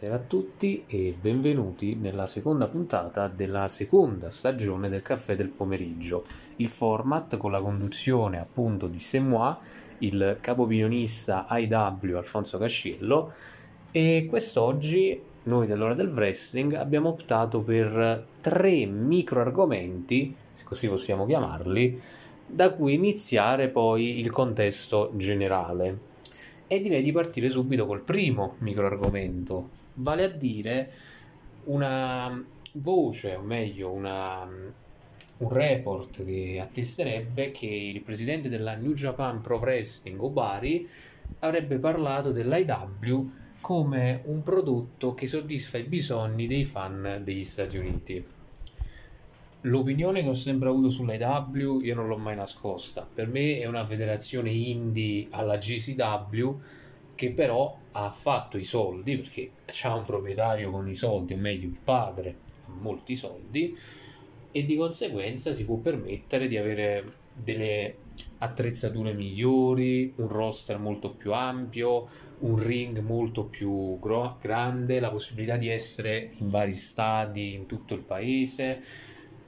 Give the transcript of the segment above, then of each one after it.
Buonasera a tutti e benvenuti nella seconda puntata della seconda stagione del caffè del pomeriggio. Il format con la conduzione appunto di Semois, il capopinionista IW Alfonso Casciello e quest'oggi noi dell'ora del wrestling abbiamo optato per tre micro argomenti, se così possiamo chiamarli, da cui iniziare poi il contesto generale. E direi di partire subito col primo micro argomento, vale a dire una voce, o meglio, una, un report che attesterebbe che il presidente della New Japan Pro Wrestling, Obari, avrebbe parlato dell'IW come un prodotto che soddisfa i bisogni dei fan degli Stati Uniti. L'opinione che ho sempre avuto sull'IW io non l'ho mai nascosta. Per me è una federazione indie alla GCW che però ha fatto i soldi perché c'ha un proprietario con i soldi, o meglio il padre ha molti soldi e di conseguenza si può permettere di avere delle attrezzature migliori, un roster molto più ampio, un ring molto più gro- grande, la possibilità di essere in vari stadi in tutto il paese.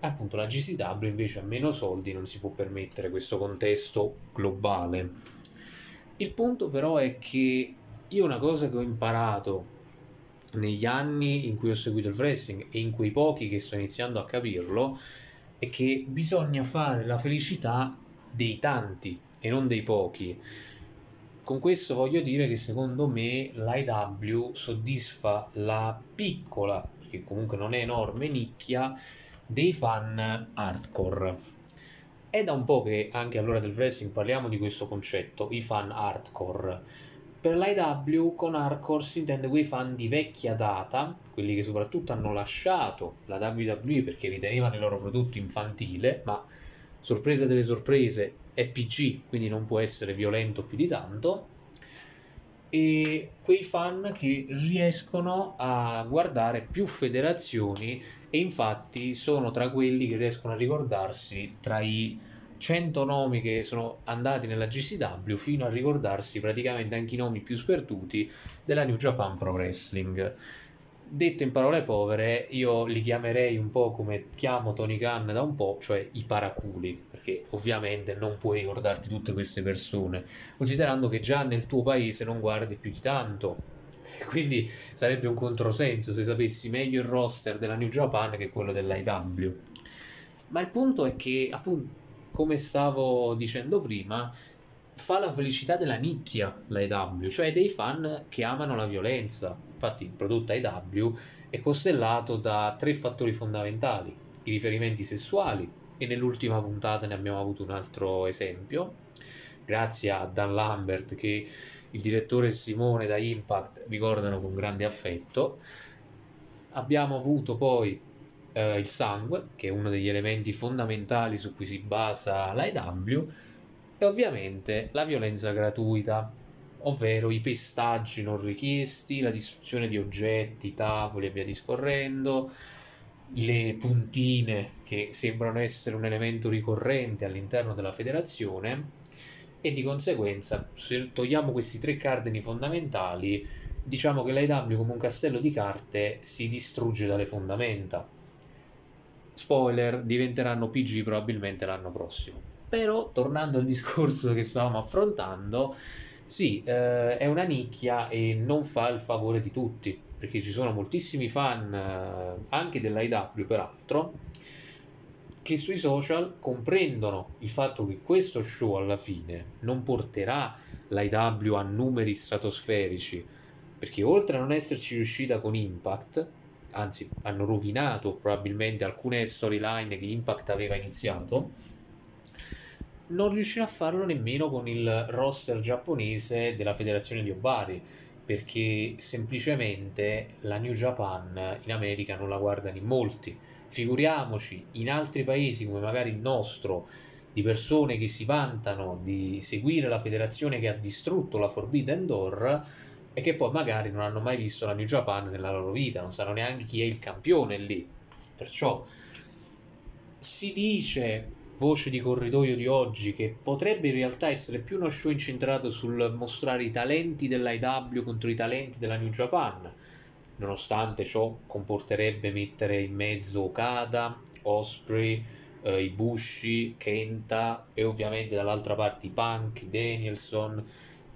Appunto la GCW invece ha meno soldi, non si può permettere questo contesto globale. Il punto però è che io una cosa che ho imparato negli anni in cui ho seguito il wrestling e in quei pochi che sto iniziando a capirlo è che bisogna fare la felicità dei tanti e non dei pochi. Con questo voglio dire che secondo me l'IW soddisfa la piccola, perché comunque non è enorme, nicchia dei fan hardcore. È da un po' che anche all'ora del wrestling parliamo di questo concetto, i fan hardcore. Per l'IW con hardcore si intende quei fan di vecchia data, quelli che soprattutto hanno lasciato la WWE perché ritenevano il loro prodotto infantile, ma sorpresa delle sorprese è PG, quindi non può essere violento più di tanto, e quei fan che riescono a guardare più federazioni e infatti sono tra quelli che riescono a ricordarsi tra i 100 nomi che sono andati nella GCW fino a ricordarsi praticamente anche i nomi più sperduti della New Japan Pro Wrestling. Detto in parole povere, io li chiamerei un po' come chiamo Tony Khan da un po', cioè i paraculi, perché ovviamente non puoi ricordarti tutte queste persone, considerando che già nel tuo paese non guardi più di tanto. Quindi sarebbe un controsenso se sapessi meglio il roster della New Japan che quello dell'IW. Ma il punto è che, appunto, come stavo dicendo prima, fa la felicità della nicchia l'IW, cioè dei fan che amano la violenza. Infatti il prodotto IW è costellato da tre fattori fondamentali, i riferimenti sessuali, e nell'ultima puntata ne abbiamo avuto un altro esempio, grazie a Dan Lambert che il direttore Simone da Impact ricordano con grande affetto. Abbiamo avuto poi eh, il sangue, che è uno degli elementi fondamentali su cui si basa l'IW, e ovviamente la violenza gratuita, ovvero i pestaggi non richiesti, la distruzione di oggetti, tavoli e via discorrendo, le puntine che sembrano essere un elemento ricorrente all'interno della federazione e di conseguenza se togliamo questi tre cardini fondamentali diciamo che l'AEW come un castello di carte si distrugge dalle fondamenta. Spoiler diventeranno PG probabilmente l'anno prossimo. Però tornando al discorso che stavamo affrontando sì eh, è una nicchia e non fa il favore di tutti perché ci sono moltissimi fan eh, anche dell'IW peraltro che sui social comprendono il fatto che questo show alla fine non porterà l'IW a numeri stratosferici perché oltre a non esserci riuscita con Impact anzi hanno rovinato probabilmente alcune storyline che Impact aveva iniziato non riuscirà a farlo nemmeno con il roster giapponese della federazione di Obari perché semplicemente la New Japan in America non la guardano in molti figuriamoci in altri paesi come magari il nostro di persone che si vantano di seguire la federazione che ha distrutto la Forbidden Door e che poi magari non hanno mai visto la New Japan nella loro vita, non sanno neanche chi è il campione lì. Perciò si dice, voce di corridoio di oggi, che potrebbe in realtà essere più uno show incentrato sul mostrare i talenti dell'IW contro i talenti della New Japan. nonostante ciò comporterebbe mettere in mezzo Okada, Osprey, eh, Ibushi, Kenta e ovviamente dall'altra parte i Punk, Danielson,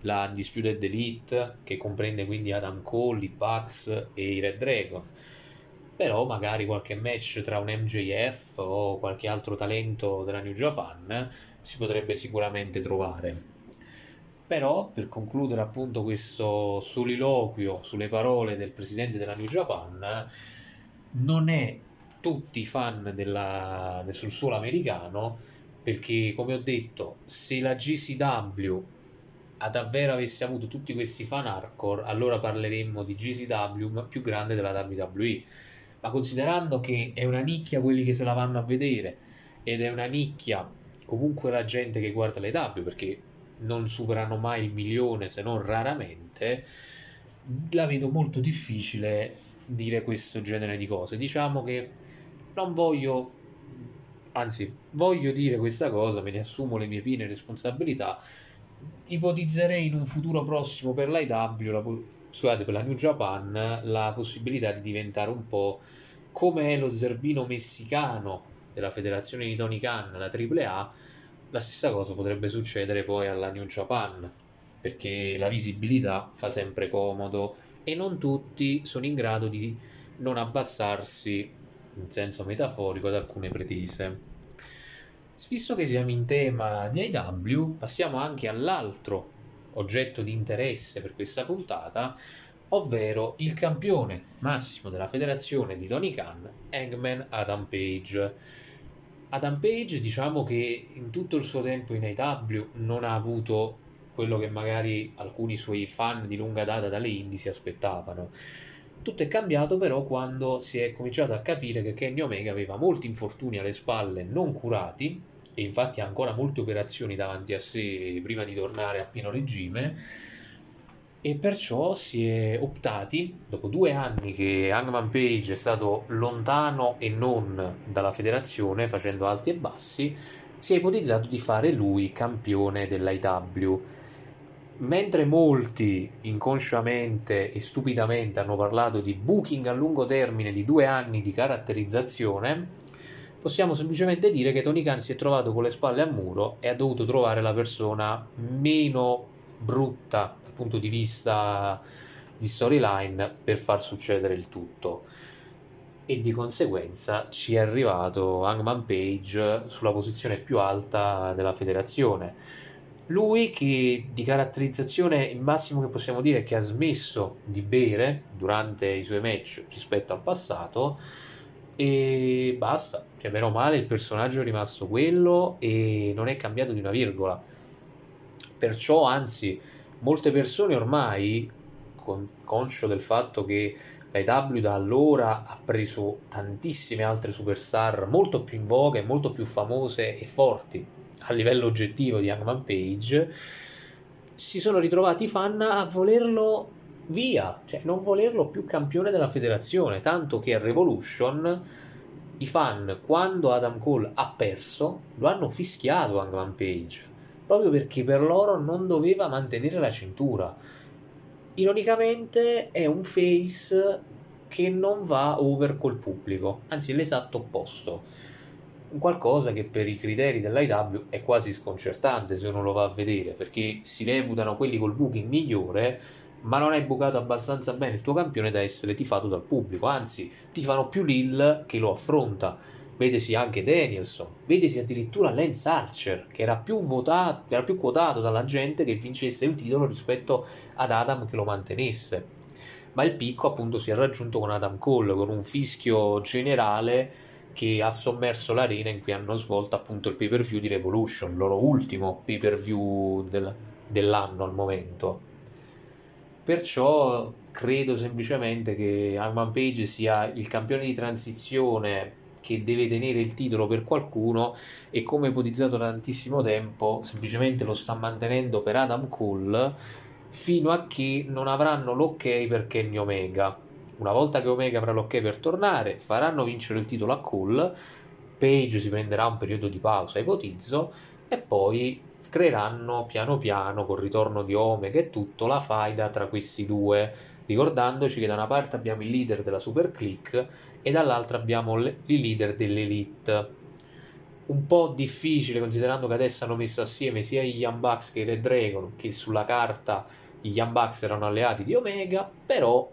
la Undisputed Elite che comprende quindi Adam Cole, i Bucks e i Red Dragon. Però magari qualche match tra un MJF o qualche altro talento della New Japan si potrebbe sicuramente trovare. Però per concludere appunto questo soliloquio sulle parole del presidente della New Japan, non è tutti fan della, del sul suolo americano perché come ho detto se la GCW davvero avesse avuto tutti questi fan hardcore allora parleremmo di GCW più grande della WWE ma considerando che è una nicchia quelli che se la vanno a vedere ed è una nicchia comunque la gente che guarda le W perché non superano mai il milione se non raramente la vedo molto difficile dire questo genere di cose diciamo che non voglio, anzi, voglio dire questa cosa, me ne assumo le mie piene responsabilità. Ipotizzerei in un futuro prossimo per l'IW, scusate, per la New Japan, la possibilità di diventare un po' come lo zerbino messicano della federazione di Tony Khan, la AAA. La stessa cosa potrebbe succedere poi alla New Japan, perché la visibilità fa sempre comodo e non tutti sono in grado di non abbassarsi in senso metaforico ad alcune pretese. Visto che siamo in tema di IW, passiamo anche all'altro oggetto di interesse per questa puntata, ovvero il campione massimo della federazione di Tony Khan, Hangman Adam Page. Adam Page, diciamo che in tutto il suo tempo in AW non ha avuto quello che magari alcuni suoi fan di lunga data dalle indie si aspettavano. Tutto è cambiato però quando si è cominciato a capire che Kenny Omega aveva molti infortuni alle spalle non curati e infatti ha ancora molte operazioni davanti a sé prima di tornare a pieno regime. E perciò si è optati, dopo due anni che Hangman Page è stato lontano e non dalla federazione facendo alti e bassi, si è ipotizzato di fare lui campione dell'IW mentre molti inconsciamente e stupidamente hanno parlato di booking a lungo termine di due anni di caratterizzazione, possiamo semplicemente dire che Tony Khan si è trovato con le spalle al muro e ha dovuto trovare la persona meno brutta dal punto di vista di storyline per far succedere il tutto. E di conseguenza ci è arrivato Hangman Page sulla posizione più alta della federazione lui che di caratterizzazione il massimo che possiamo dire è che ha smesso di bere durante i suoi match rispetto al passato e basta, cioè meno male il personaggio è rimasto quello e non è cambiato di una virgola. Perciò anzi molte persone ormai con, conscio del fatto che la W da allora ha preso tantissime altre superstar molto più in voga e molto più famose e forti a livello oggettivo di Hangman Page, si sono ritrovati fan a volerlo via, cioè non volerlo più campione della federazione, tanto che a Revolution i fan quando Adam Cole ha perso lo hanno fischiato Hangman Page, proprio perché per loro non doveva mantenere la cintura. Ironicamente è un face che non va over col pubblico, anzi l'esatto opposto qualcosa che per i criteri dell'IW è quasi sconcertante se uno lo va a vedere perché si reputano quelli col booking migliore ma non hai bucato abbastanza bene. Il tuo campione da essere tifato dal pubblico anzi tifano più Lil che lo affronta. Vedesi anche Danielson vedesi addirittura Lance Archer che era più votato era più quotato dalla gente che vincesse il titolo rispetto ad Adam che lo mantenesse. Ma il picco appunto si è raggiunto con Adam Cole con un fischio generale che ha sommerso l'arena in cui hanno svolto appunto il pay per view di Revolution, il loro ultimo pay per view del, dell'anno al momento. Perciò credo semplicemente che Hangman Page sia il campione di transizione che deve tenere il titolo per qualcuno e come ipotizzato da tantissimo tempo semplicemente lo sta mantenendo per Adam Cole fino a che non avranno l'ok per Kenny Omega. Una volta che Omega avrà l'ok per tornare, faranno vincere il titolo a Cole, Page si prenderà un periodo di pausa, ipotizzo, e poi creeranno piano piano col ritorno di Omega e tutto la faida tra questi due ricordandoci che da una parte abbiamo il leader della Super Click e dall'altra abbiamo il leader dell'Elite. Un po' difficile considerando che adesso hanno messo assieme sia gli Young Bucks che i Red Dragon che sulla carta gli Young Bucks erano alleati di Omega però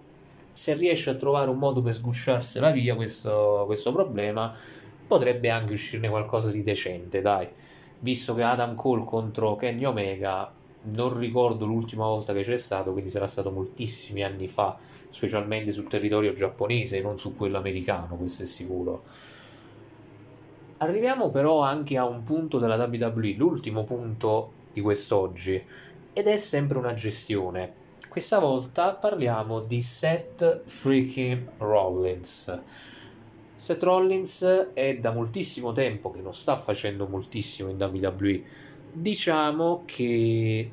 se riesce a trovare un modo per sgusciarsela via questo, questo problema potrebbe anche uscirne qualcosa di decente dai visto che Adam Cole contro Kenny Omega non ricordo l'ultima volta che c'è stato, quindi sarà stato moltissimi anni fa, specialmente sul territorio giapponese e non su quello americano, questo è sicuro. Arriviamo però anche a un punto della WWE, l'ultimo punto di quest'oggi, ed è sempre una gestione. Questa volta parliamo di Seth freaking Rollins. Seth Rollins è da moltissimo tempo che non sta facendo moltissimo in WWE diciamo che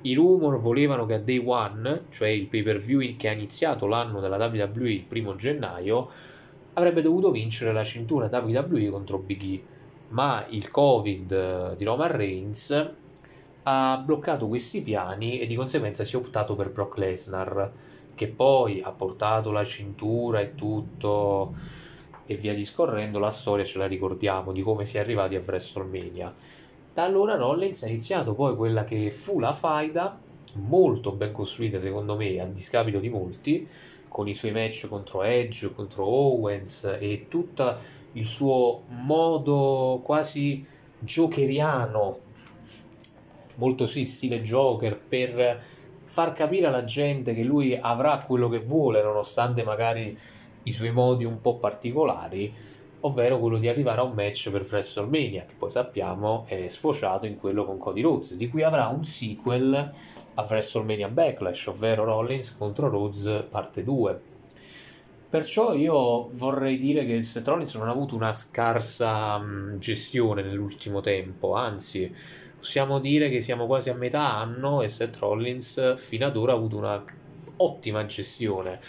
i rumor volevano che a Day One, cioè il pay per view che ha iniziato l'anno della WWE il primo gennaio, avrebbe dovuto vincere la cintura WWE contro Big E, ma il Covid di Roman Reigns ha bloccato questi piani e di conseguenza si è optato per Brock Lesnar, che poi ha portato la cintura e tutto e via discorrendo, la storia ce la ricordiamo di come si è arrivati a WrestleMania. Da allora Rollins ha iniziato poi quella che fu la faida, molto ben costruita secondo me, a discapito di molti, con i suoi match contro Edge, contro Owens e tutto il suo modo quasi jokeriano, molto sì, stile Joker, per far capire alla gente che lui avrà quello che vuole, nonostante magari i suoi modi un po' particolari ovvero quello di arrivare a un match per WrestleMania, che poi sappiamo è sfociato in quello con Cody Rhodes, di cui avrà un sequel a WrestleMania Backlash, ovvero Rollins contro Rhodes parte 2. Perciò io vorrei dire che Seth Rollins non ha avuto una scarsa mh, gestione nell'ultimo tempo, anzi possiamo dire che siamo quasi a metà anno e Seth Rollins fino ad ora ha avuto una ottima gestione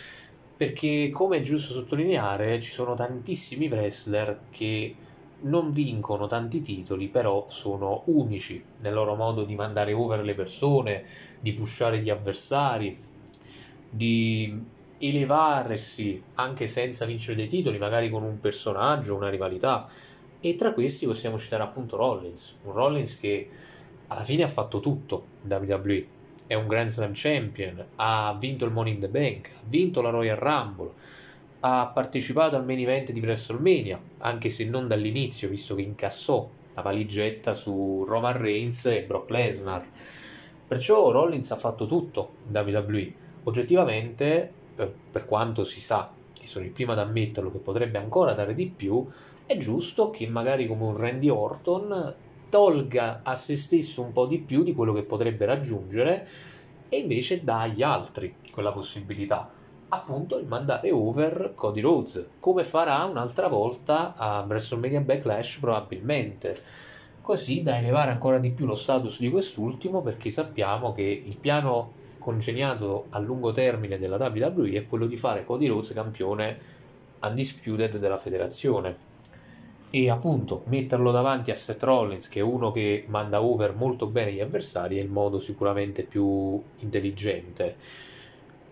perché come è giusto sottolineare ci sono tantissimi wrestler che non vincono tanti titoli, però sono unici nel loro modo di mandare over le persone, di pushare gli avversari, di elevarsi anche senza vincere dei titoli, magari con un personaggio, una rivalità. E tra questi possiamo citare appunto Rollins, un Rollins che alla fine ha fatto tutto in WWE è un Grand Slam Champion, ha vinto il Money in the Bank, ha vinto la Royal Rumble, ha partecipato al main event di WrestleMania, anche se non dall'inizio, visto che incassò la valigetta su Roman Reigns e Brock Lesnar. Perciò Rollins ha fatto tutto in WWE. Oggettivamente, eh, per quanto si sa, e sono il primo ad ammetterlo, che potrebbe ancora dare di più, è giusto che magari come un Randy Orton tolga a se stesso un po' di più di quello che potrebbe raggiungere e invece dà agli altri quella possibilità. Appunto il mandare over Cody Rhodes come farà un'altra volta a WrestleMania Backlash probabilmente. Così da elevare ancora di più lo status di quest'ultimo perché sappiamo che il piano congegnato a lungo termine della WWE è quello di fare Cody Rhodes campione undisputed della federazione e appunto metterlo davanti a Seth Rollins che è uno che manda over molto bene gli avversari è il modo sicuramente più intelligente.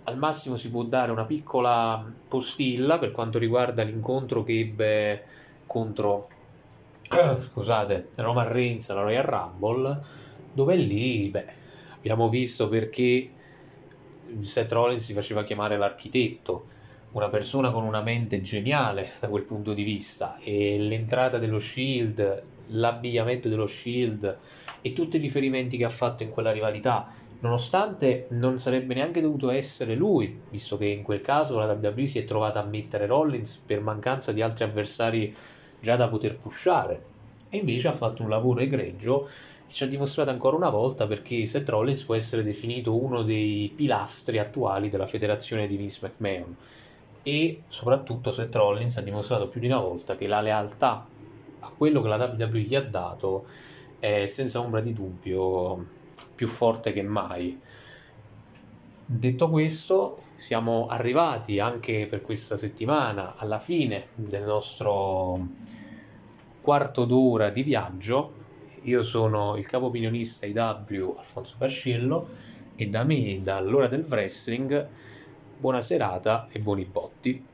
Al massimo si può dare una piccola postilla per quanto riguarda l'incontro che ebbe contro scusate Roman Reigns alla Royal Rumble dove lì beh, abbiamo visto perché Seth Rollins si faceva chiamare l'architetto una persona con una mente geniale da quel punto di vista e l'entrata dello Shield, l'abbigliamento dello Shield e tutti i riferimenti che ha fatto in quella rivalità, nonostante non sarebbe neanche dovuto essere lui, visto che in quel caso la WWE si è trovata a mettere Rollins per mancanza di altri avversari già da poter pushare. E invece ha fatto un lavoro egregio e ci ha dimostrato ancora una volta perché Seth Rollins può essere definito uno dei pilastri attuali della federazione di Vince McMahon e soprattutto Seth Rollins ha dimostrato più di una volta che la lealtà a quello che la WWE gli ha dato è senza ombra di dubbio più forte che mai. Detto questo, siamo arrivati anche per questa settimana alla fine del nostro quarto d'ora di viaggio io sono il capo opinionista IW Alfonso Pascello e da me, dall'ora del wrestling, buona serata e buoni botti.